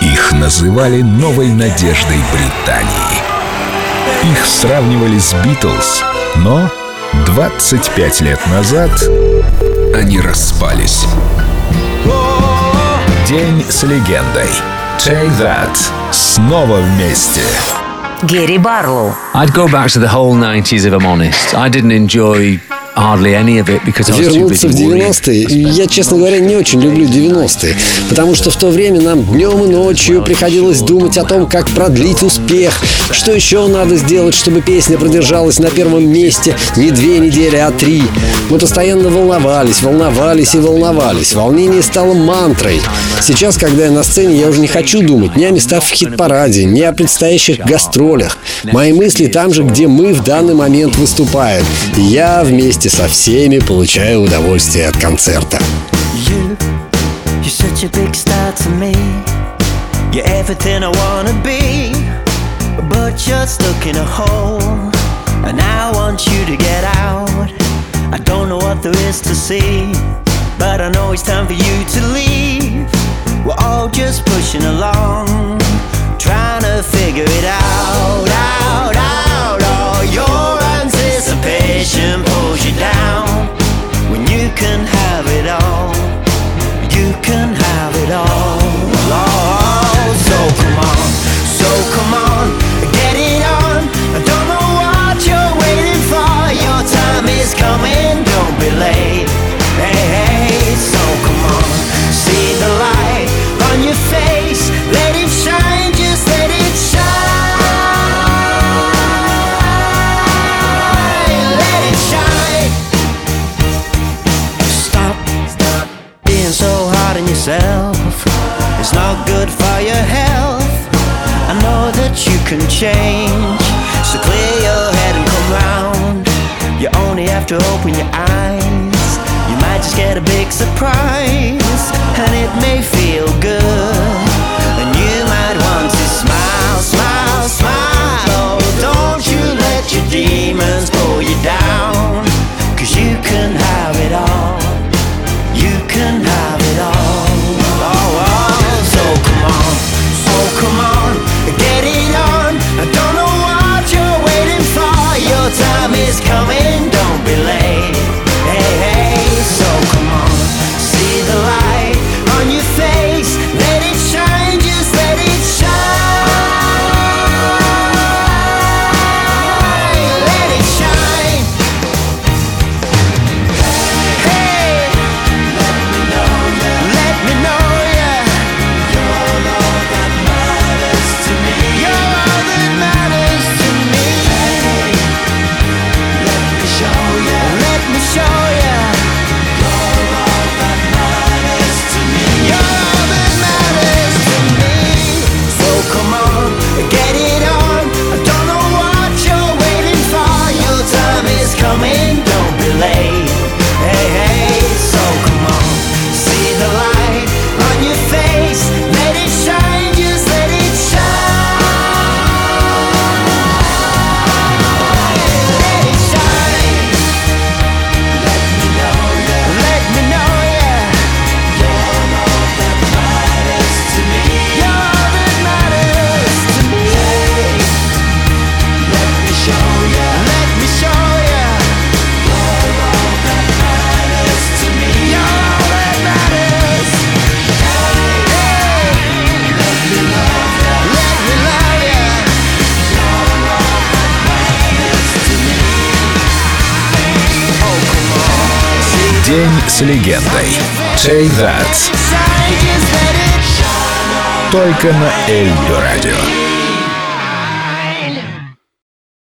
Их называли новой надеждой Британии. Их сравнивали с Битлз, но 25 лет назад они распались. День с легендой. Take That. Снова вместе. Герри Барлоу. I'd go back to the whole 90s if I'm honest. I didn't enjoy Вернуться в busy worrying. 90-е. Я, честно говоря, не очень люблю 90-е, потому что в то время нам днем и ночью приходилось думать о том, как продлить успех, что еще надо сделать, чтобы песня продержалась на первом месте не две недели, а три. Мы постоянно волновались, волновались и волновались. Волнение стало мантрой. Сейчас, когда я на сцене, я уже не хочу думать ни о местах в хит-параде, ни о предстоящих гастролях. Мои мысли там же, где мы в данный момент выступаем. Я вместе со всеми получаю удовольствие от концерта. You, you're such a big star to me. You're everything I wanna be. But you're stuck in a hole. And I want you to get out. I don't know what there is to see. But I know it's time for you to leave. We're all just pushing along. Trying to figure change. So clear your head and come round. You only have to open your eyes. You might just get a big surprise. And it may feel good. And you might want to smile, smile, smile. Oh, don't you let your demons pull you down. Cause you can have it all. Coming. Don't be late. День с легендой. Take That. Только на Эльдо Радио.